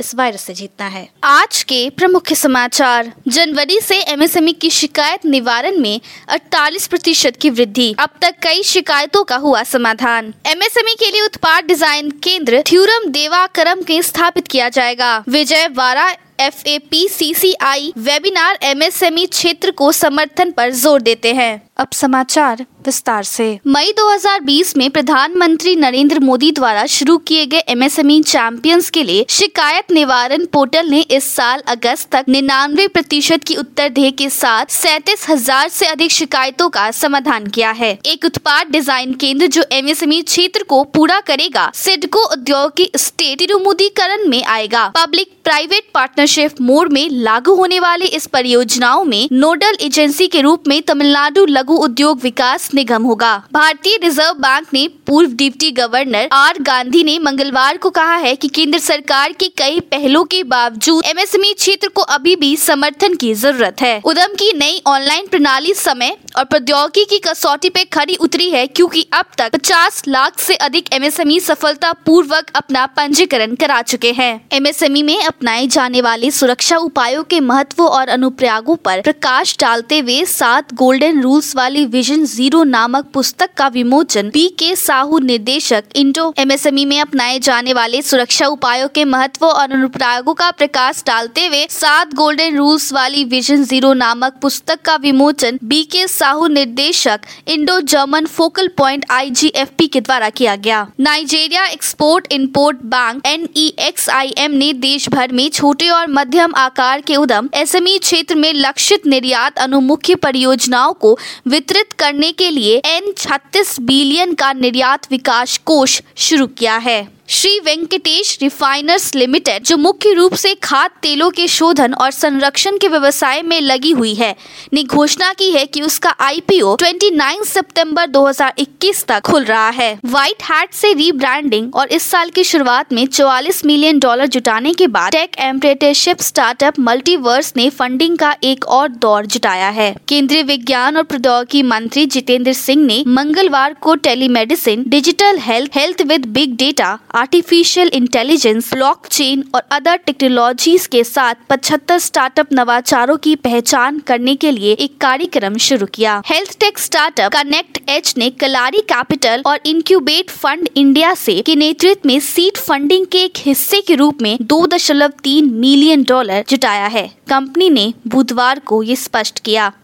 इस वायरस से जीतना है। आज के प्रमुख समाचार। जनवरी से एमएसएमई की शिकायत निवारण में 48 प्रतिशत की वृद्धि। अब तक कई शिकायतों का हुआ समाधान। एमएसएमई के लिए उत्पाद डिज़ाइन केंद्र थ्यूरम देवाकरम के स्थापित किया जाएगा। विजय वारा F A P C C I webinar MSME क्षेत्र को समर्थन पर ज़ोर देते हैं। अब समाचार विस्तार से। मई 2020 में प्रधानमंत्री नरेंद्र मोदी द्वारा शुरू किए गए एमएसएमई चैंपियंस के लिए शिकायत निवारण पोर्टल ने इस साल अगस्त तक निन्यानवे प्रतिशत की उत्तरदेह के साथ सैतीस हज़ार ऐसी अधिक शिकायतों का समाधान किया है। एक उत्पाद डिज़ाइन केंद्र जो एमएसएमई क्षेत्र को पूरा करेगा, सिडको उद्योग औद्योगिक स्टेट तिरुमुदीकरण में आएगा। पब्लिक प्राइवेट पार्टनरशिप मोड में लागू होने वाले इस परियोजनाओं में नोडल एजेंसी के रूप में तमिलनाडु लघु उद्योग विकास निगम होगा। भारतीय रिज़र्व बैंक ने पूर्व डिप्टी गवर्नर आर गांधी ने मंगलवार को कहा है कि केंद्र सरकार के कई पहलों के बावजूद एमएसएमई क्षेत्र को अभी भी समर्थन की ज़रूरत है। उदम की नई ऑनलाइन प्रणाली समय और प्रौद्योगिकी की कसौटी पे खड़ी उतरी है क्योंकि अब तक 50 लाख से अधिक एमएसएमई सफलता पूर्वक अपना पंजीकरण करा चुके हैं। एमएसएमई में अपनाए जाने वाले सुरक्षा उपायों के महत्व और अनुप्रयोगों पर प्रकाश डालते हुए सात गोल्डन रूल्स वाली विजन ज़ीरो नामक पुस्तक का विमोचन पी के साहू निर्देशक इंडो एमएसएमई में अपनाए जाने वाले सुरक्षा उपायों के महत्व और अनुप्रयोगों का प्रकाश डालते हुए सात गोल्डन रूल्स वाली विजन ज़ीरो नामक पुस्तक का विमोचन बी के साहू निर्देशक Indo German focal point IGFP के द्वारा किया गया। Nigeria export import bank N ने देश भर में छोटे और मध्यम आकार के उद्यम एसएमई क्षेत्र में लक्षित निर्यात अनुमुख्य परियोजनाओं को वितरित करने के लिए एन छत्तीस बिलियन का निर्यात विकास कोष शुरू किया है। श्री वेंकटेश रिफाइनर्स लिमिटेड, जो मुख्य रूप से खाद, तेलों के शोधन और संरक्षण के व्यवसाय में लगी हुई है, ने घोषणा की है कि उसका आईपीओ 29 सितंबर 2021 तक खुल रहा है। व्हाइट हैट से रीब्रांडिंग और इस साल की शुरुआत में 44 मिलियन डॉलर जुटाने के बाद टेक एम्प्रेटरशिप स्टार्टअप मल्टीवर्स ने फंडिंग का एक और दौर जुटाया है। केंद्रीय विज्ञान और प्रौद्योगिकी मंत्री जितेंद्र सिंह ने मंगलवार को telemedicine, digital health health with big data artificial intelligence blockchain और अदर टेक्नोलॉजीज़ के साथ 75 स्टार्टअप नवाचारों की पहचान करने के लिए एक कार्यक्रम शुरू किया। Health tech startup Connect H ने कलारी कैपिटल और इंक्यूबेट फंड इंडिया से के नेतृत्व में सीट फंडिंग के एक हिस्से के रूप में दो दशमलव तीन मिलियन डॉलर जुटाया है। कंपनी ने बुधवार को ये स्पष्ट किया।